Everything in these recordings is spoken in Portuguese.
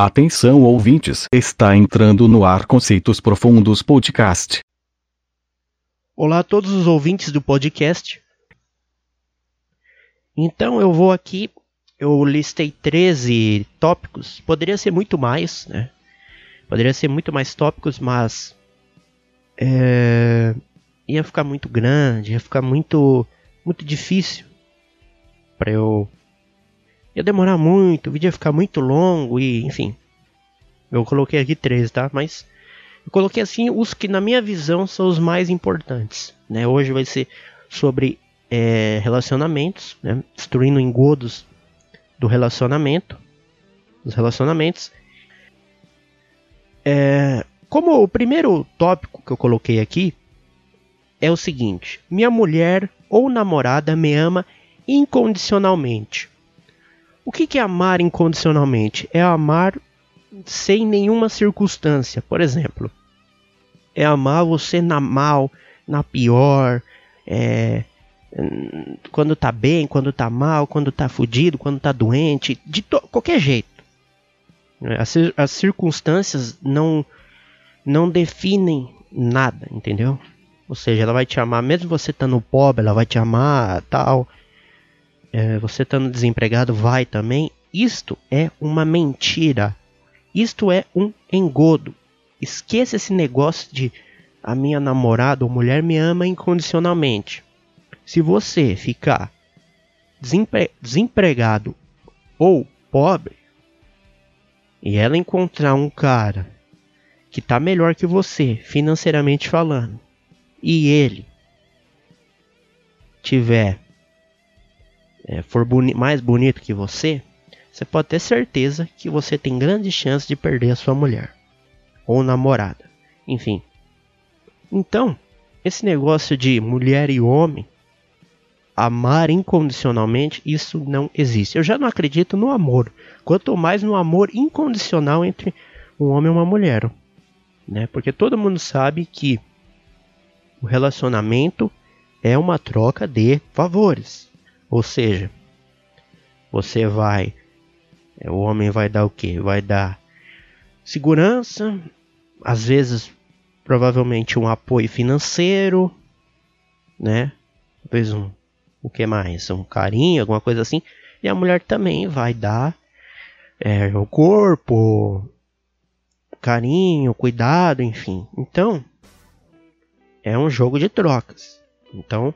Atenção ouvintes, está entrando no ar Conceitos Profundos Podcast. Olá a todos os ouvintes do podcast. Então eu vou aqui, eu listei 13 tópicos, poderia ser muito mais, né? Poderia ser muito mais tópicos, mas é, ia ficar muito grande, ia ficar muito muito difícil para eu ia demorar muito, o vídeo ia ficar muito longo e, enfim. Eu coloquei aqui três, tá? Mas eu coloquei assim os que na minha visão são os mais importantes, né? Hoje vai ser sobre é, relacionamentos, né? destruindo engodos do relacionamento, dos relacionamentos. É, como o primeiro tópico que eu coloquei aqui é o seguinte: minha mulher ou namorada me ama incondicionalmente. O que é amar incondicionalmente? É amar sem nenhuma circunstância. Por exemplo, é amar você na mal, na pior, é, quando tá bem, quando tá mal, quando tá fudido, quando tá doente, de qualquer jeito. As, as circunstâncias não não definem nada, entendeu? Ou seja, ela vai te amar, mesmo você estando pobre, ela vai te amar, tal é, você estando desempregado vai também. Isto é uma mentira. Isto é um engodo. Esqueça esse negócio de a minha namorada ou mulher me ama incondicionalmente. Se você ficar desempre desempregado ou pobre e ela encontrar um cara que está melhor que você financeiramente falando e ele tiver é, for boni mais bonito que você, você pode ter certeza que você tem grandes chances de perder a sua mulher ou namorada, enfim. Então, esse negócio de mulher e homem amar incondicionalmente, isso não existe. Eu já não acredito no amor, quanto mais no amor incondicional entre um homem e uma mulher, né? Porque todo mundo sabe que o relacionamento é uma troca de favores. Ou seja, você vai. É, o homem vai dar o que? Vai dar segurança, às vezes, provavelmente, um apoio financeiro, né? Talvez um. O que mais? Um carinho, alguma coisa assim. E a mulher também vai dar é, o corpo, carinho, cuidado, enfim. Então, é um jogo de trocas. Então,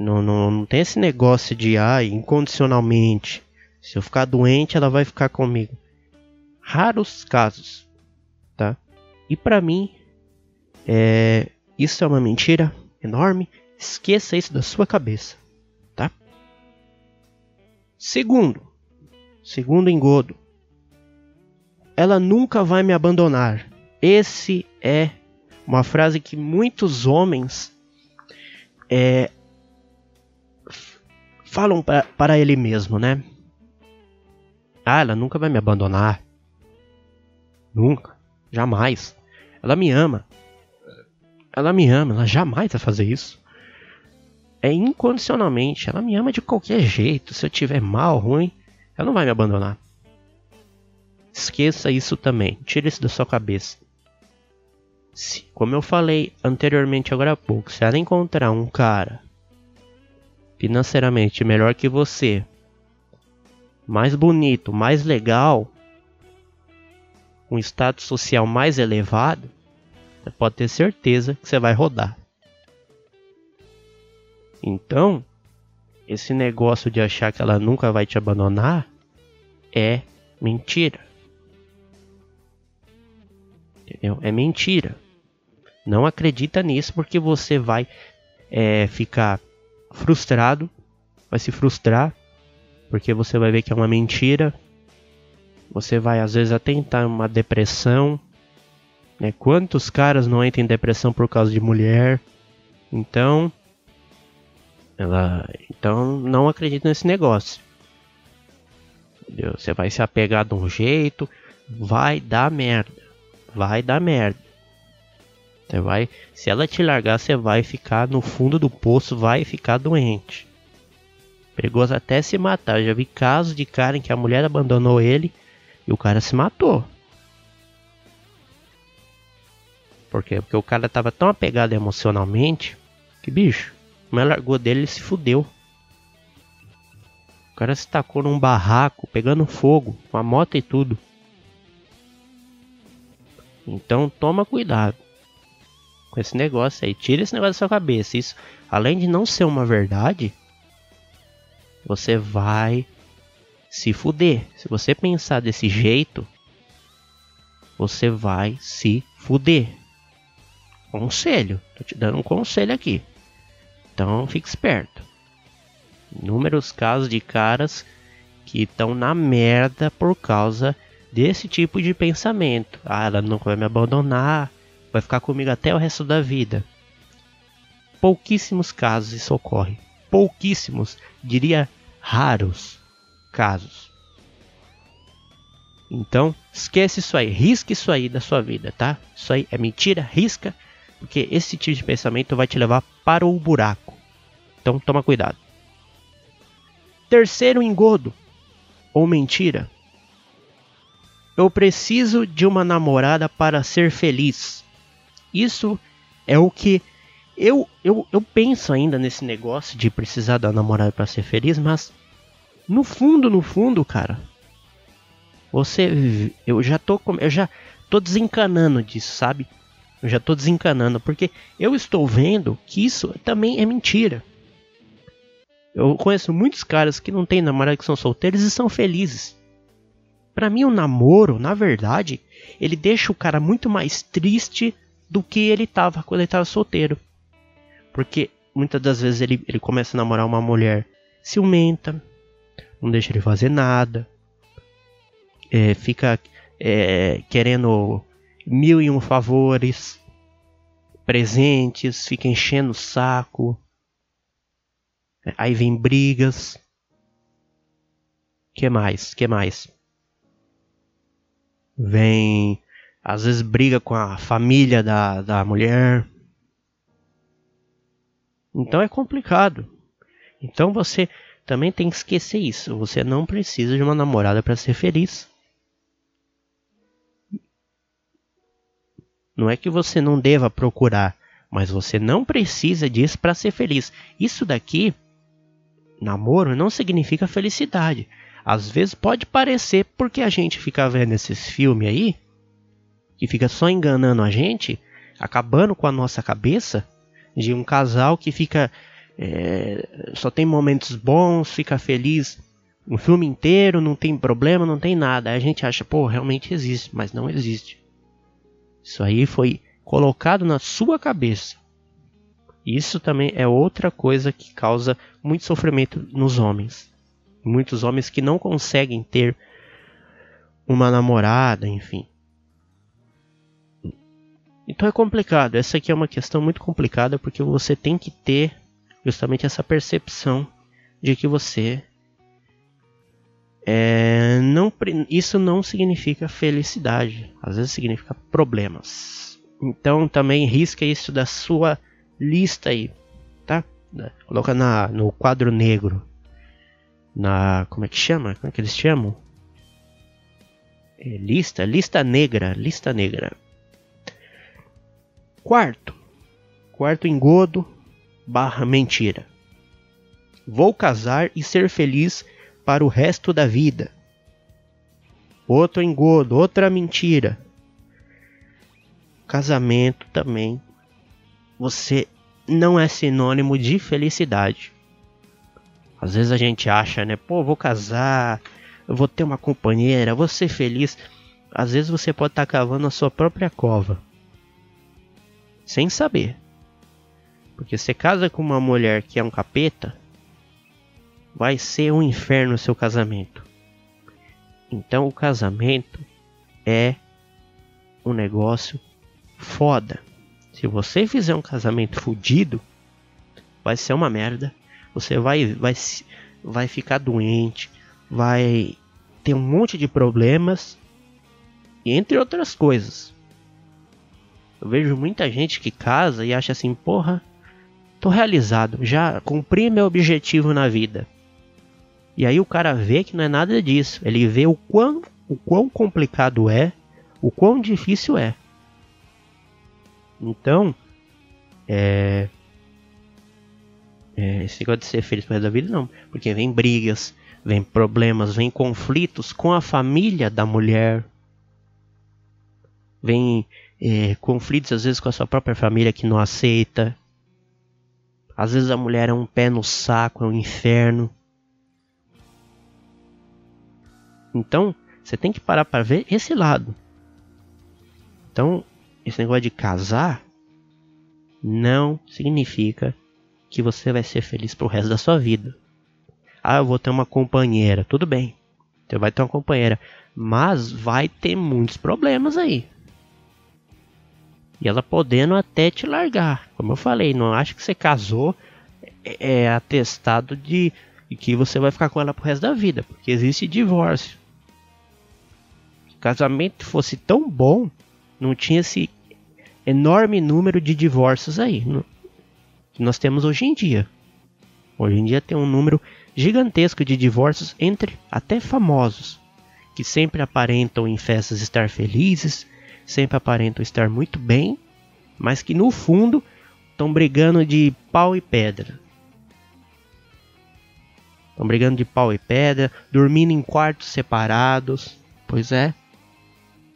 não, não, não tem esse negócio de, ah, incondicionalmente. Se eu ficar doente, ela vai ficar comigo. Raros casos, tá? E para mim, é, isso é uma mentira enorme. Esqueça isso da sua cabeça, tá? Segundo, segundo engodo, ela nunca vai me abandonar. Esse é uma frase que muitos homens é, falam para ele mesmo, né? Ah, ela nunca vai me abandonar. Nunca. Jamais. Ela me ama. Ela me ama. Ela jamais vai fazer isso. É incondicionalmente. Ela me ama de qualquer jeito. Se eu tiver mal, ruim, ela não vai me abandonar. Esqueça isso também. Tire isso da sua cabeça. Se, como eu falei anteriormente agora há pouco, se ela encontrar um cara financeiramente melhor que você, mais bonito, mais legal, um status social mais elevado, você pode ter certeza que você vai rodar. Então, esse negócio de achar que ela nunca vai te abandonar é mentira. Entendeu? É mentira. Não acredita nisso porque você vai é, ficar frustrado, vai se frustrar, porque você vai ver que é uma mentira. Você vai às vezes atentar uma depressão. Né? Quantos caras não entram em depressão por causa de mulher? Então, ela, então não acredita nesse negócio. Você vai se apegar de um jeito, vai dar merda, vai dar merda. Você vai, se ela te largar, você vai ficar no fundo do poço, vai ficar doente. Perigoso até se matar. Eu já vi casos de cara em que a mulher abandonou ele, E o cara se matou. Por quê? Porque o cara tava tão apegado emocionalmente que, bicho, mulher largou dele e se fudeu. O cara se tacou num barraco, pegando fogo, com a moto e tudo. Então toma cuidado com esse negócio aí. Tira esse negócio da sua cabeça. Isso, além de não ser uma verdade, você vai se fuder. Se você pensar desse jeito, você vai se fuder. Conselho, tô te dando um conselho aqui. Então fique esperto. Inúmeros casos de caras que estão na merda por causa desse tipo de pensamento. Ah, ela não vai me abandonar, vai ficar comigo até o resto da vida. Pouquíssimos casos isso ocorre. Pouquíssimos, diria raros casos. Então, esquece isso aí, risca isso aí da sua vida, tá? Isso aí é mentira, risca, porque esse tipo de pensamento vai te levar para o buraco. Então, toma cuidado. Terceiro engodo ou mentira. Eu preciso de uma namorada para ser feliz. Isso é o que eu, eu, eu penso ainda nesse negócio de precisar da namorada para ser feliz, mas no fundo, no fundo, cara, você eu já tô eu já tô desencanando disso, sabe? Eu já tô desencanando porque eu estou vendo que isso também é mentira. Eu conheço muitos caras que não têm namorada que são solteiros e são felizes. Para mim o namoro, na verdade, ele deixa o cara muito mais triste do que ele tava quando ele tava solteiro. Porque muitas das vezes ele, ele começa a namorar uma mulher ciumenta, não deixa ele fazer nada, é, fica é, querendo mil e um favores, presentes, fica enchendo o saco, aí vem brigas. Que mais? Que mais? Vem às vezes briga com a família da, da mulher. Então é complicado. Então você também tem que esquecer isso. Você não precisa de uma namorada para ser feliz. Não é que você não deva procurar, mas você não precisa disso para ser feliz. Isso daqui, namoro, não significa felicidade. Às vezes pode parecer porque a gente fica vendo esses filmes aí que fica só enganando a gente, acabando com a nossa cabeça, de um casal que fica é, só tem momentos bons, fica feliz o filme inteiro, não tem problema, não tem nada. Aí a gente acha, pô, realmente existe, mas não existe. Isso aí foi colocado na sua cabeça. Isso também é outra coisa que causa muito sofrimento nos homens. Muitos homens que não conseguem ter uma namorada, enfim. Então é complicado. Essa aqui é uma questão muito complicada porque você tem que ter justamente essa percepção de que você é, não, isso não significa felicidade, às vezes significa problemas. Então também risca isso da sua lista aí, tá? Coloca na, no quadro negro, na como é que chama? Como é que eles chamam? É, lista, lista negra, lista negra. Quarto, quarto engodo barra mentira. Vou casar e ser feliz para o resto da vida. Outro engodo, outra mentira. Casamento também. Você não é sinônimo de felicidade. Às vezes a gente acha, né? Pô, vou casar, vou ter uma companheira, vou ser feliz. Às vezes você pode estar tá cavando a sua própria cova sem saber. Porque você casa com uma mulher que é um capeta, vai ser um inferno o seu casamento. Então o casamento é um negócio foda. Se você fizer um casamento fudido, vai ser uma merda. Você vai vai vai ficar doente, vai ter um monte de problemas, entre outras coisas. Eu vejo muita gente que casa e acha assim, porra, tô realizado, já cumpri meu objetivo na vida. E aí o cara vê que não é nada disso. Ele vê o quão, o quão complicado é, o quão difícil é. Então, é, é, esse negócio de ser feliz pro da vida, não. Porque vem brigas, vem problemas, vem conflitos com a família da mulher. Vem é, conflitos às vezes com a sua própria família que não aceita. Às vezes a mulher é um pé no saco, é um inferno. Então, você tem que parar para ver esse lado. Então, esse negócio de casar não significa que você vai ser feliz pro resto da sua vida. Ah, eu vou ter uma companheira, tudo bem. Você vai ter uma companheira, mas vai ter muitos problemas aí. E ela podendo até te largar. Como eu falei, não acho que você casou é, é atestado de que você vai ficar com ela pro resto da vida, porque existe divórcio. Se o casamento fosse tão bom, não tinha esse enorme número de divórcios aí que nós temos hoje em dia. Hoje em dia tem um número gigantesco de divórcios entre até famosos, que sempre aparentam em festas estar felizes, sempre aparentam estar muito bem, mas que no fundo estão brigando de pau e pedra. Estão brigando de pau e pedra, dormindo em quartos separados. Pois é.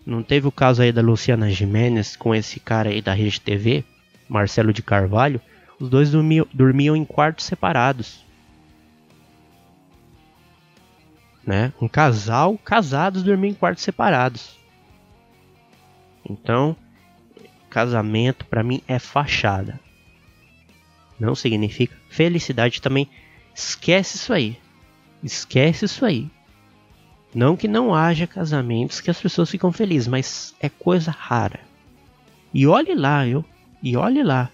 Não teve o caso aí da Luciana Jimenez com esse cara aí da Rede TV, Marcelo de Carvalho? Os dois dormiam, dormiam em quartos separados. Né? Um casal casados dormiam em quartos separados. Então, casamento para mim é fachada. Não significa felicidade também. Esquece isso aí. Esquece isso aí. Não que não haja casamentos que as pessoas ficam felizes, mas é coisa rara. E olhe lá, eu. E olhe lá.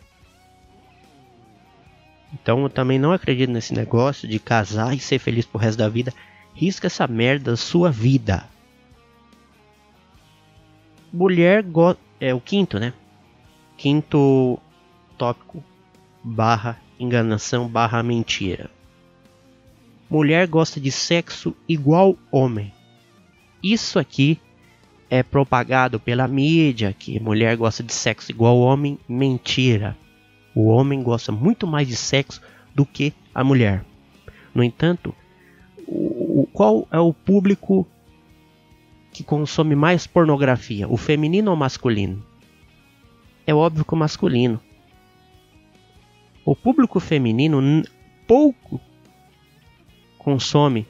Então eu também não acredito nesse negócio de casar e ser feliz pro resto da vida. Risca essa merda da sua vida. Mulher go é o quinto, né? Quinto tópico barra enganação barra mentira. Mulher gosta de sexo igual homem. Isso aqui é propagado pela mídia que mulher gosta de sexo igual homem. Mentira. O homem gosta muito mais de sexo do que a mulher. No entanto, o, qual é o público que consome mais pornografia? O feminino ou o masculino? É óbvio que o masculino. O público feminino pouco consome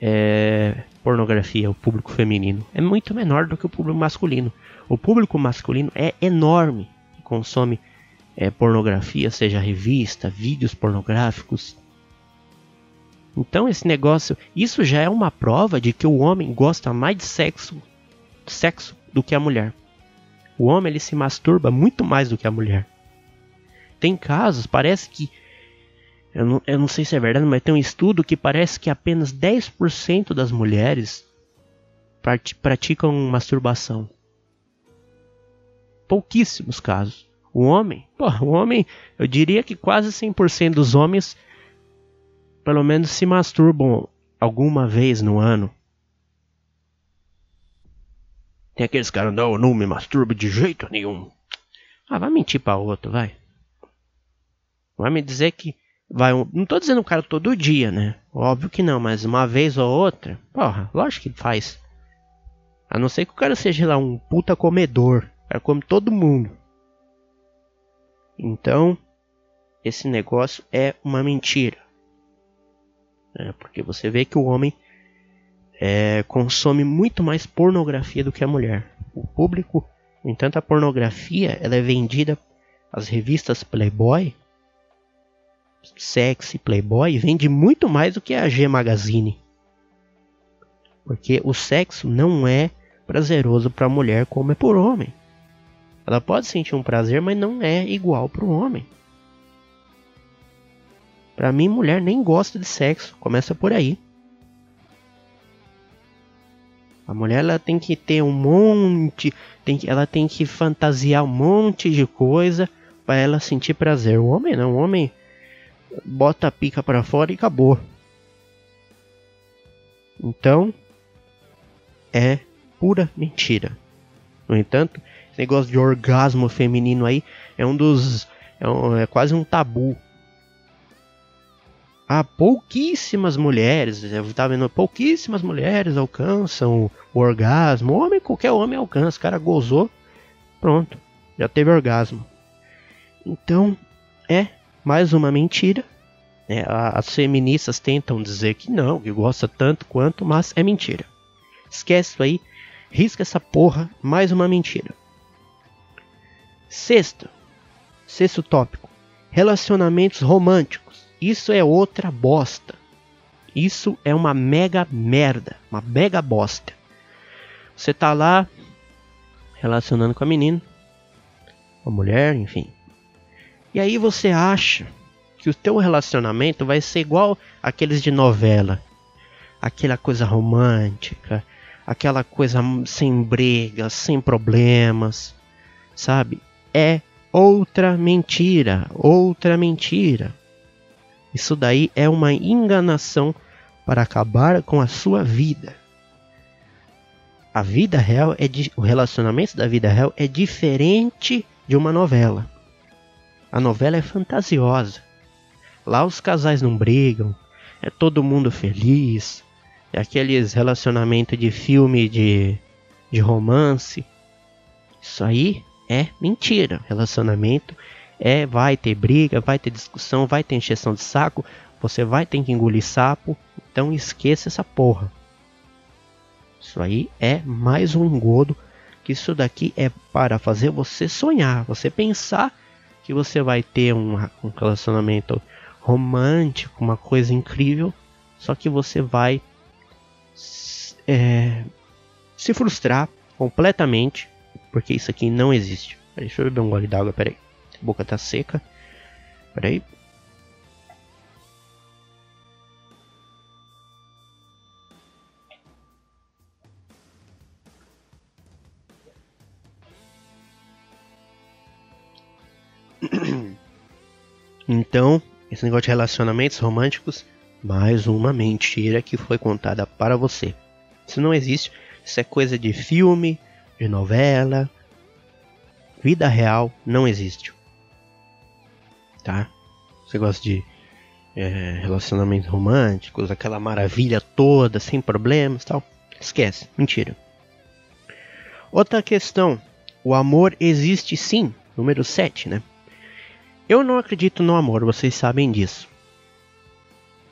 é, pornografia, o público feminino. É muito menor do que o público masculino. O público masculino é enorme, consome é, pornografia, seja revista, vídeos pornográficos. Então esse negócio, isso já é uma prova de que o homem gosta mais de sexo, sexo do que a mulher. O homem ele se masturba muito mais do que a mulher. Tem casos, parece que eu não, eu não sei se é verdade, mas tem um estudo que parece que apenas 10% das mulheres praticam masturbação. Pouquíssimos casos. O homem, o homem, eu diria que quase 100% dos homens pelo menos se masturbam alguma vez no ano. Tem aqueles caras, não, não me masturbo de jeito nenhum. Ah, vai mentir pra outro, vai. Vai me dizer que vai. Não tô dizendo o cara todo dia, né? Óbvio que não, mas uma vez ou outra, porra, lógico que faz. A não ser que o cara seja lá um puta comedor. O cara come todo mundo. Então, esse negócio é uma mentira. É, porque você vê que o homem é, consome muito mais pornografia do que a mulher. O público, no entanto, a pornografia ela é vendida as revistas Playboy, Sexy, Playboy, vende muito mais do que a G Magazine. Porque o sexo não é prazeroso para a mulher como é por homem. Ela pode sentir um prazer, mas não é igual para o homem. Para mim, mulher nem gosta de sexo. Começa por aí. A mulher ela tem que ter um monte, tem que, ela tem que fantasiar um monte de coisa para ela sentir prazer. O homem não, o homem bota a pica para fora e acabou. Então, é pura mentira. No entanto, esse negócio de orgasmo feminino aí é um dos. é, um, é quase um tabu. Há pouquíssimas mulheres, eu tava vendo, pouquíssimas mulheres alcançam o, orgasmo. Homem, qualquer homem alcança. O cara gozou, pronto, já teve orgasmo. Então, é mais uma mentira. É, as feministas tentam dizer que não, que gosta tanto quanto, mas é mentira. Esquece isso aí, risca essa porra, mais uma mentira. Sexto, sexto tópico, relacionamentos românticos. Isso é outra bosta. Isso é uma mega merda, uma mega bosta. Você tá lá relacionando com a menina, com a mulher, enfim. E aí você acha que o teu relacionamento vai ser igual aqueles de novela. Aquela coisa romântica, aquela coisa sem brigas, sem problemas, sabe? É outra mentira, outra mentira. Isso daí é uma enganação para acabar com a sua vida. A vida real é o relacionamento da vida real é diferente de uma novela. A novela é fantasiosa. Lá os casais não brigam, é todo mundo feliz, é aqueles relacionamentos de filme de, de romance. Isso aí é mentira. Relacionamento é vai ter briga, vai ter discussão, vai ter encheção de saco, você vai ter que engolir sapo. Então esqueça essa porra. Isso aí é mais um engodo. Que isso daqui é para fazer você sonhar, você pensar que você vai ter um, um relacionamento romântico, uma coisa incrível, só que você vai é, se frustrar completamente, porque isso aqui não existe. Deixa eu beber um gole d'água, peraí. Boca tá seca. Peraí. Então, esse negócio de relacionamentos românticos, mais uma mentira que foi contada para você. Isso não existe, isso é coisa de filme, de novela. Vida real não existe. Tá? Você gosta de é, relacionamentos românticos, aquela maravilha toda, sem problemas tal. Esquece, mentira. Outra questão: o amor existe sim. Número 7, né? Eu não acredito no amor, vocês sabem disso.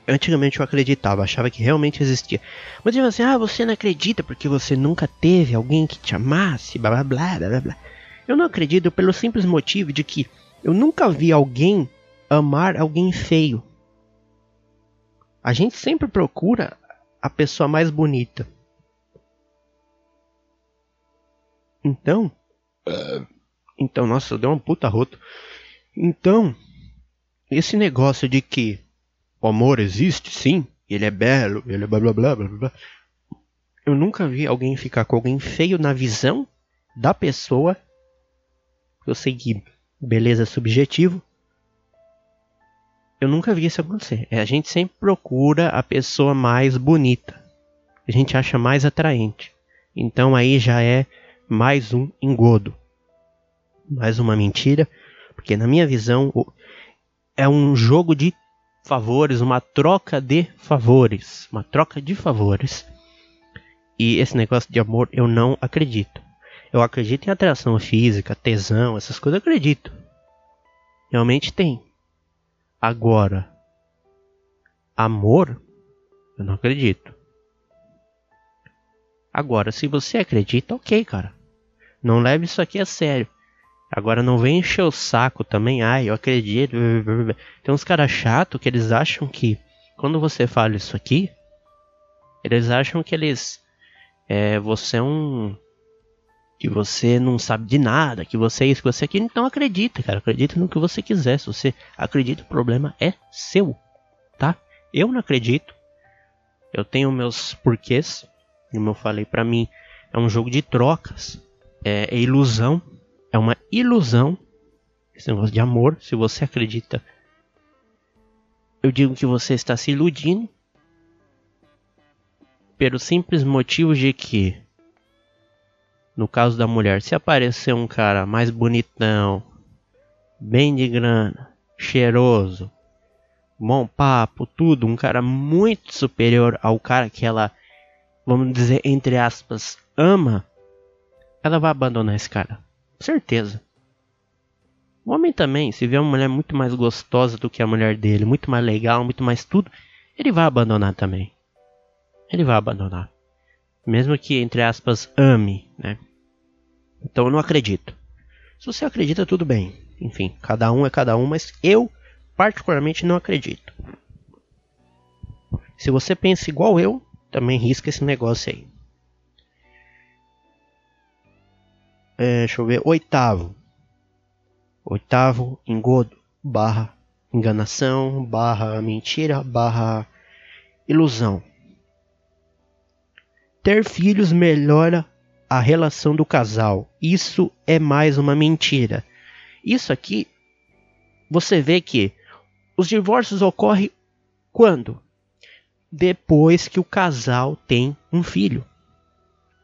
Antigamente eu acreditava, achava que realmente existia. Mas eu assim, ah, você não acredita porque você nunca teve alguém que te amasse, blá blá blá blá blá. Eu não acredito pelo simples motivo de que eu nunca vi alguém amar alguém feio. A gente sempre procura a pessoa mais bonita. Então. Então, nossa, deu um puta roto. Então, esse negócio de que o amor existe, sim, ele é belo, ele é blá blá blá blá blá. Eu nunca vi alguém ficar com alguém feio na visão da pessoa. Eu sei que beleza subjetivo. Eu nunca vi isso acontecer. É, a gente sempre procura a pessoa mais bonita. A gente acha mais atraente. Então aí já é mais um engodo. Mais uma mentira porque na minha visão é um jogo de favores, uma troca de favores, uma troca de favores. E esse negócio de amor eu não acredito. Eu acredito em atração física, tesão, essas coisas eu acredito. Realmente tem. Agora, amor, eu não acredito. Agora, se você acredita, ok, cara. Não leve isso aqui a sério. Agora não vem encher o saco também, ai, eu acredito. Tem uns caras chato que eles acham que quando você fala isso aqui, eles acham que eles é, você é um que você não sabe de nada, que você é isso, que você é aquilo, então acredita, cara, acredita no que você quiser. Se você acredita, o problema é seu, tá? Eu não acredito. Eu tenho meus porquês, como eu falei para mim, é um jogo de trocas, é, é ilusão, é uma ilusão esse negócio de amor. Se você acredita, eu digo que você está se iludindo pelo simples motivo de que No caso da mulher, se aparecer um cara mais bonitão, bem de grana, cheiroso, bom papo, tudo, um cara muito superior ao cara que ela, vamos dizer, entre aspas, ama, ela vai abandonar esse cara. Certeza. O homem também, se vê uma mulher muito mais gostosa do que a mulher dele, muito mais legal, muito mais tudo, ele vai abandonar também. Ele vai abandonar. Mesmo que, entre aspas, ame, né? Então eu não acredito. Se você acredita, tudo bem. Enfim, cada um é cada um, mas eu, particularmente, não acredito. Se você pensa igual eu, também risca esse negócio aí. É, deixa eu ver. Oitavo. Oitavo, engodo, barra enganação, barra mentira, barra ilusão. Ter filhos melhora a relação do casal. Isso é mais uma mentira. Isso aqui, você vê que os divórcios ocorrem quando? Depois que o casal tem um filho.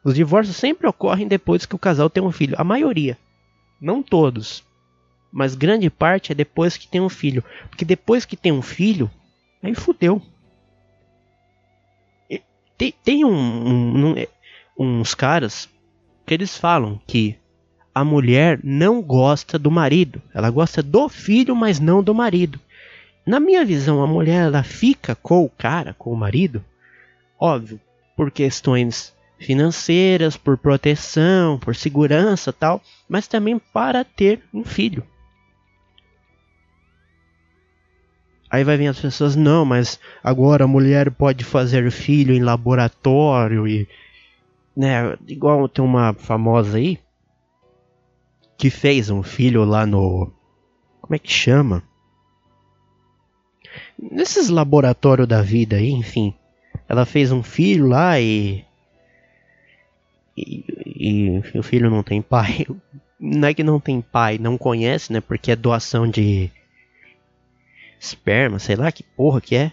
Os divórcios sempre ocorrem depois que o casal tem um filho. A maioria. Não todos. Mas grande parte é depois que tem um filho. Porque depois que tem um filho, aí fudeu tem, tem um, um, um, uns caras que eles falam que a mulher não gosta do marido. Ela gosta do filho, mas não do marido. Na minha visão, a mulher ela fica com o cara, com o marido, óbvio, por questões financeiras, por proteção, por segurança, tal, mas também para ter um filho. Aí vai vir as pessoas, não, mas agora a mulher pode fazer filho em laboratório e. Né, igual tem uma famosa aí que fez um filho lá no. Como é que chama? Nesses laboratórios da vida aí, enfim. Ela fez um filho lá e. E, e o filho não tem pai. Não é que não tem pai, não conhece, né? Porque é doação de esperma, sei lá que porra que é.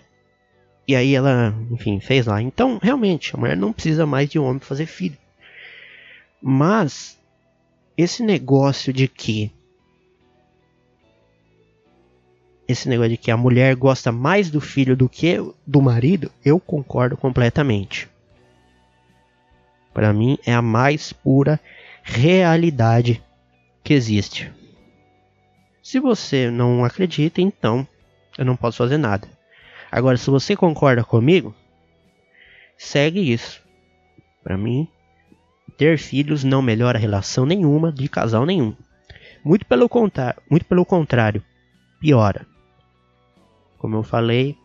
E aí ela, enfim, fez lá. Então, realmente, a mulher não precisa mais de um homem fazer filho. Mas esse negócio de que esse negócio de que a mulher gosta mais do filho do que do marido, eu concordo completamente. Para mim é a mais pura realidade que existe. Se você não acredita, então eu não posso fazer nada. Agora, se você concorda comigo, segue isso. Para mim, ter filhos não melhora relação nenhuma de casal nenhum. Muito pelo, muito pelo contrário, piora. Como eu falei,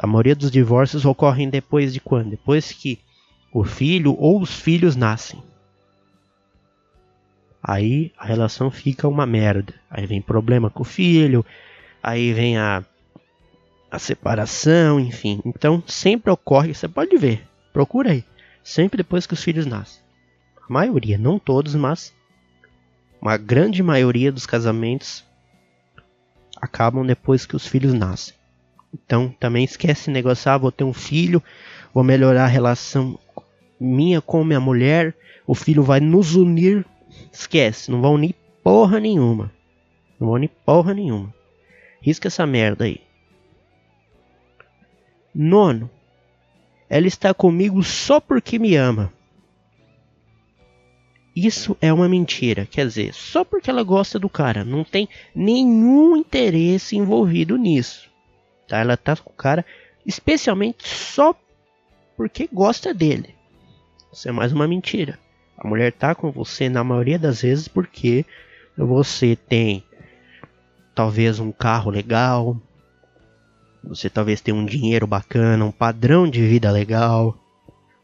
a maioria dos divórcios ocorrem depois de quando? Depois que o filho ou os filhos nascem. Aí a relação fica uma merda. Aí vem problema com o filho, aí vem a, a separação, enfim. Então sempre ocorre, você pode ver, procura aí, sempre depois que os filhos nascem. A maioria, não todos, mas uma grande maioria dos casamentos acabam depois que os filhos nascem. Então também esquece negócio, ah, vou ter um filho, vou melhorar a relação minha com minha mulher, o filho vai nos unir. Esquece, não vão unir porra nenhuma. Não vão unir porra nenhuma. Risca essa merda aí. Nono. Ela está comigo só porque me ama. Isso é uma mentira. Quer dizer, só porque ela gosta do cara. Não tem nenhum interesse envolvido nisso. Tá? Ela tá com o cara especialmente só porque gosta dele. Isso é mais uma mentira. A mulher tá com você na maioria das vezes porque você tem talvez um carro legal, você talvez tenha um dinheiro bacana, um padrão de vida legal,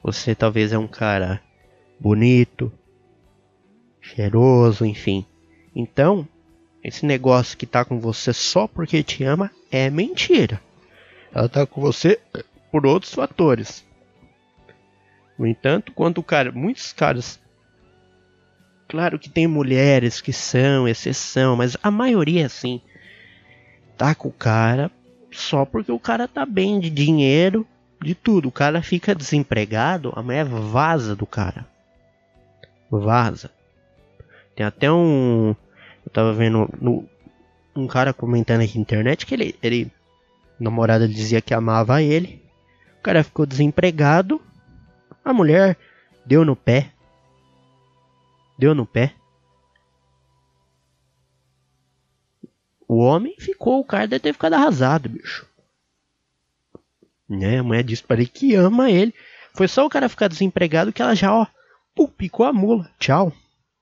você talvez é um cara bonito, cheiroso, enfim. Então, esse negócio que tá com você só porque te ama é mentira. Ela tá com você por outros fatores. No entanto, quando o cara, muitos caras Claro que tem mulheres que são exceção, mas a maioria assim tá com o cara só porque o cara tá bem de dinheiro, de tudo. O cara fica desempregado, a mulher vaza do cara. vaza. Tem até um. Eu tava vendo no, um cara comentando aqui na internet que ele, ele. Namorada dizia que amava ele. O cara ficou desempregado. A mulher deu no pé. Deu no pé. O homem ficou, o cara deve ter ficado arrasado, bicho. Né? A mulher disse para ele que ama ele. Foi só o cara ficar desempregado que ela já, ó, picou a mula. Tchau.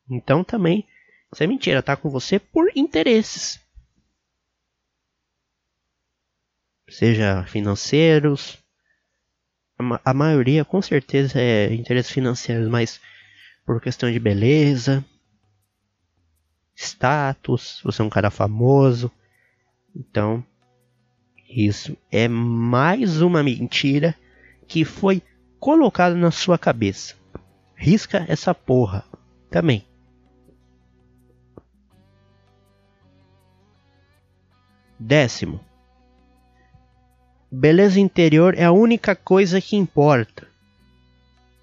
Então também, isso é mentira, tá com você por interesses. Seja financeiros, a, a maioria com certeza é interesses financeiros, mas por questão de beleza, status, você é um cara famoso. Então, isso é mais uma mentira que foi colocada na sua cabeça. Risca essa porra também. Décimo. Beleza interior é a única coisa que importa.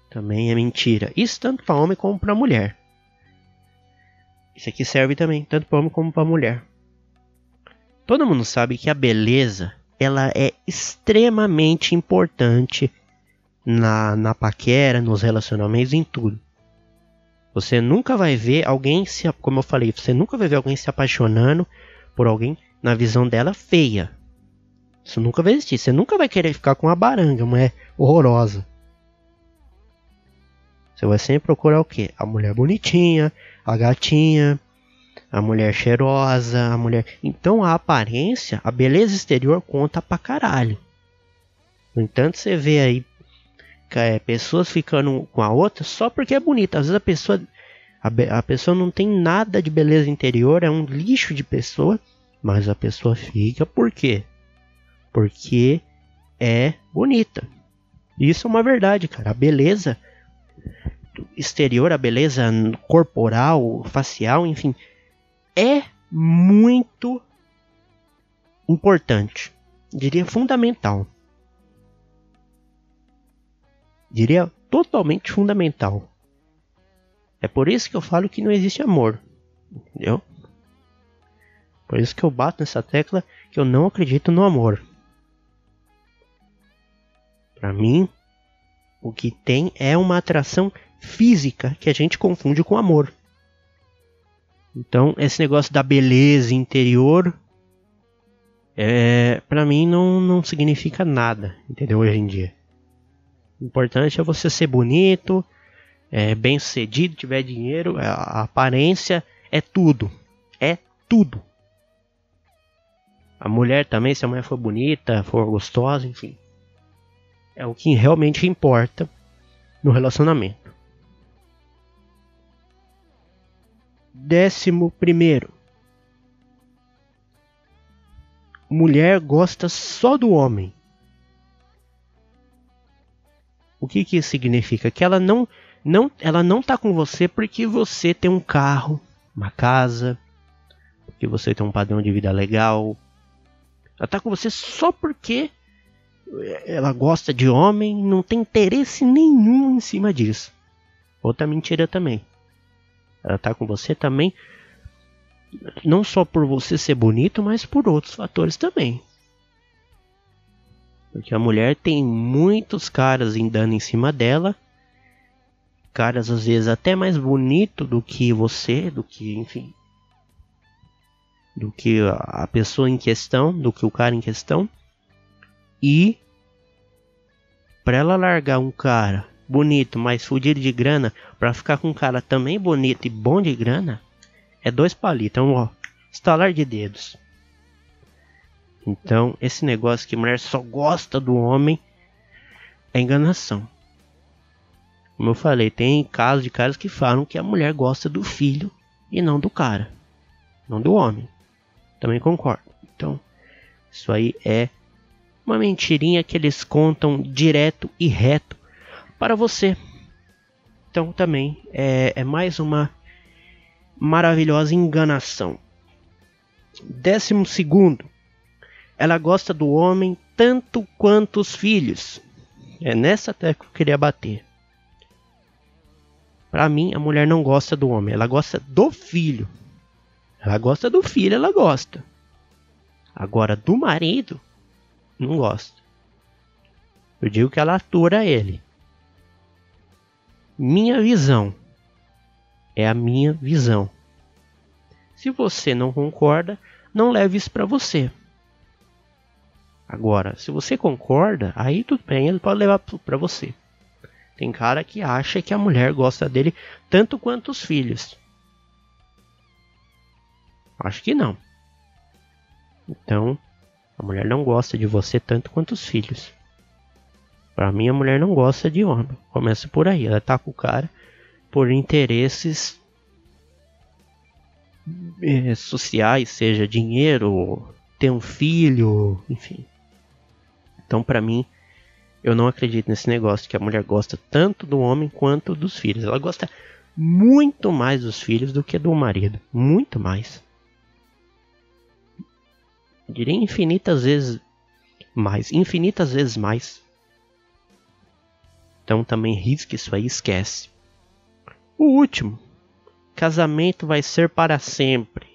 Também é mentira. Isso tanto para homem como para mulher. Isso aqui serve também, tanto para homem como para mulher. Todo mundo sabe que a beleza ela é extremamente importante na, na paquera, nos relacionamentos, em tudo. Você nunca vai ver alguém se, como eu falei, você nunca vai ver alguém se apaixonando por alguém na visão dela feia. Isso nunca vai existir. Você nunca vai querer ficar com uma baranga, uma mulher horrorosa. Você vai sempre procurar o quê? A mulher bonitinha, a gatinha, a mulher cheirosa, a mulher. Então a aparência, a beleza exterior conta pra caralho. No entanto, você vê aí é, pessoas ficando com a outra só porque é bonita. Às vezes a pessoa, a, a pessoa não tem nada de beleza interior, é um lixo de pessoa, mas a pessoa fica por quê? Porque é bonita. Isso é uma verdade, cara. A beleza exterior, a beleza corporal, facial, enfim, é muito importante. Diria fundamental. Diria totalmente fundamental. É por isso que eu falo que não existe amor. Entendeu? Por isso que eu bato nessa tecla que eu não acredito no amor. Para mim, o que tem é uma atração física que a gente confunde com amor. Então, esse negócio da beleza interior, é, para mim não, não significa nada, entendeu? Hoje em dia. O importante é você ser bonito, é, bem sucedido, tiver dinheiro, a, a aparência é tudo. É tudo. A mulher também, se a mulher for bonita, for gostosa, enfim. É o que realmente importa no relacionamento. Décimo primeiro. Mulher gosta só do homem. O que que isso significa? Que ela não, não, ela não tá com você porque você tem um carro, uma casa, porque você tem um padrão de vida legal. Ela tá com você só porque ela gosta de homem, não tem interesse nenhum em cima disso. Outra mentira também. Ela tá com você também, não só por você ser bonito, mas por outros fatores também. Porque a mulher tem muitos caras andando em cima dela. Caras às vezes até mais bonito do que você, do que, enfim, do que a pessoa em questão, do que o cara em questão. E para ela largar um cara bonito, mas fudido de grana, pra ficar com um cara também bonito e bom de grana, é dois palitos. Então, ó, estalar de dedos. Então, esse negócio que mulher só gosta do homem é enganação. Como eu falei, tem casos de caras que falam que a mulher gosta do filho e não do cara, não do homem. Também concordo. Então, isso aí é uma mentirinha que eles contam direto e reto para você. Então também é, é mais uma maravilhosa enganação. Décimo segundo, ela gosta do homem tanto quanto os filhos. É nessa tecla que eu queria bater. Para mim, a mulher não gosta do homem, ela gosta do filho. Ela gosta do filho, ela gosta. Agora, do marido, não gosta. Eu digo que ela atura ele. Minha visão. É a minha visão. Se você não concorda, não leve isso para você. Agora, se você concorda, aí tudo bem, ele pode levar para você. Tem cara que acha que a mulher gosta dele tanto quanto os filhos. Acho que não. Então, a mulher não gosta de você tanto quanto os filhos. Para mim, a mulher não gosta de homem. Começa por aí. Ela tá com o cara por interesses eh, sociais, seja dinheiro, ter um filho, enfim. Então, para mim, eu não acredito nesse negócio que a mulher gosta tanto do homem quanto dos filhos. Ela gosta muito mais dos filhos do que do marido. Muito mais. Eu diria infinitas vezes mais. Infinitas vezes mais. Então também risque isso aí, esquece. O último. Casamento vai ser para sempre.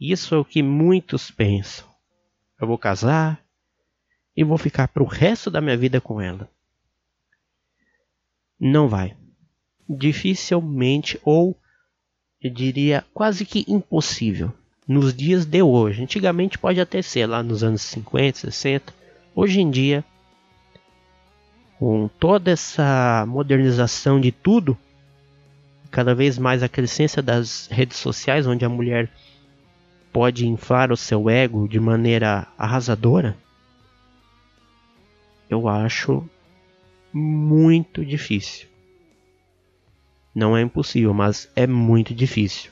Isso é o que muitos pensam. Eu vou casar, e vou ficar para o resto da minha vida com ela. Não vai. Dificilmente ou eu diria quase que impossível nos dias de hoje. Antigamente pode até ser lá nos anos 50, 60. Hoje em dia, com toda essa modernização de tudo, cada vez mais a crescência das redes sociais, onde a mulher pode inflar o seu ego de maneira arrasadora, eu acho muito difícil. Não é impossível, mas é muito difícil.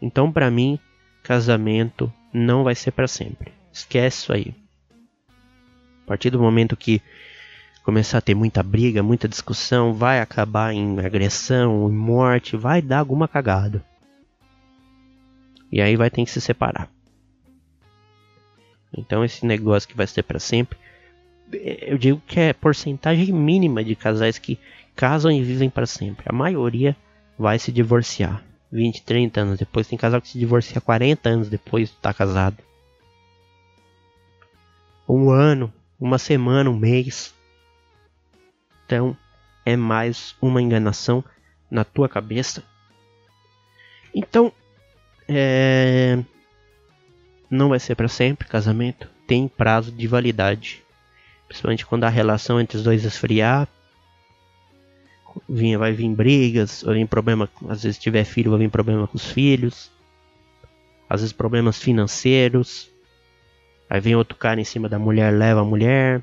Então, para mim, casamento não vai ser para sempre. Esquece isso aí. A partir do momento que começar a ter muita briga, muita discussão, vai acabar em agressão, em morte, vai dar alguma cagada. E aí vai ter que se separar. Então esse negócio que vai ser para sempre eu digo que é porcentagem mínima de casais que casam e vivem para sempre. A maioria vai se divorciar 20, 30 anos depois. Tem casal que se divorcia 40 anos depois de estar tá casado. Um ano, uma semana, um mês. Então é mais uma enganação na tua cabeça. Então, é... não vai ser para sempre casamento. Tem prazo de validade. Principalmente quando a relação entre os dois esfriar. Vai vir brigas, vai vir problema, às vezes tiver filho, vai vir problema com os filhos. Às vezes problemas financeiros. Aí vem outro cara em cima da mulher, leva a mulher.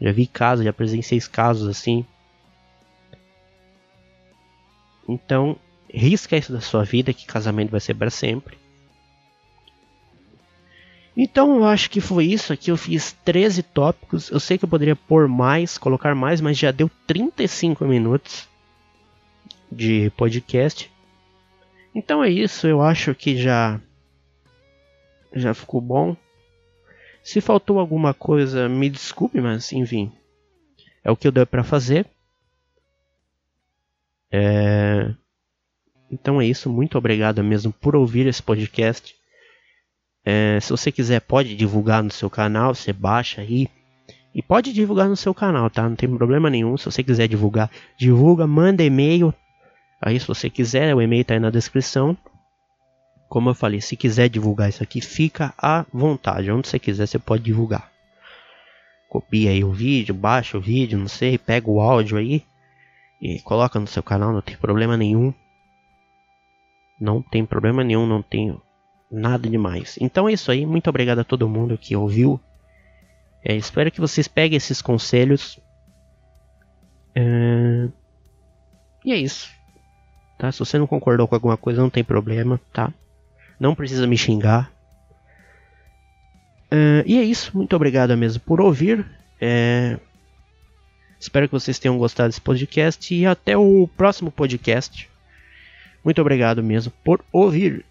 Já vi casos, já presenciei casos assim. Então, risca isso da sua vida, que casamento vai ser para sempre. Então eu acho que foi isso aqui. Eu fiz 13 tópicos. Eu sei que eu poderia pôr mais, colocar mais, mas já deu 35 minutos de podcast. Então é isso. Eu acho que já já ficou bom. Se faltou alguma coisa, me desculpe, mas enfim, é o que eu dei para fazer. É... Então é isso. Muito obrigado mesmo por ouvir esse podcast. É, se você quiser, pode divulgar no seu canal, você baixa aí. E pode divulgar no seu canal, tá? Não tem problema nenhum. Se você quiser divulgar, divulga, manda e-mail. Aí, se você quiser, o e-mail tá aí na descrição. Como eu falei, se quiser divulgar isso aqui, fica à vontade. Onde você quiser, você pode divulgar. Copia aí o vídeo, baixa o vídeo, não sei, pega o áudio aí e coloca no seu canal, não tem problema nenhum. Não tem problema nenhum, não tenho nada demais. Então é isso aí, muito obrigado a todo mundo que ouviu. É, espero que vocês peguem esses conselhos. É... E é isso. Tá? Se você não concordou com alguma coisa, não tem problema, tá? Não precisa me xingar. É... E é isso, muito obrigado mesmo por ouvir. É... Espero que vocês tenham gostado desse podcast e até o próximo podcast. Muito obrigado mesmo por ouvir.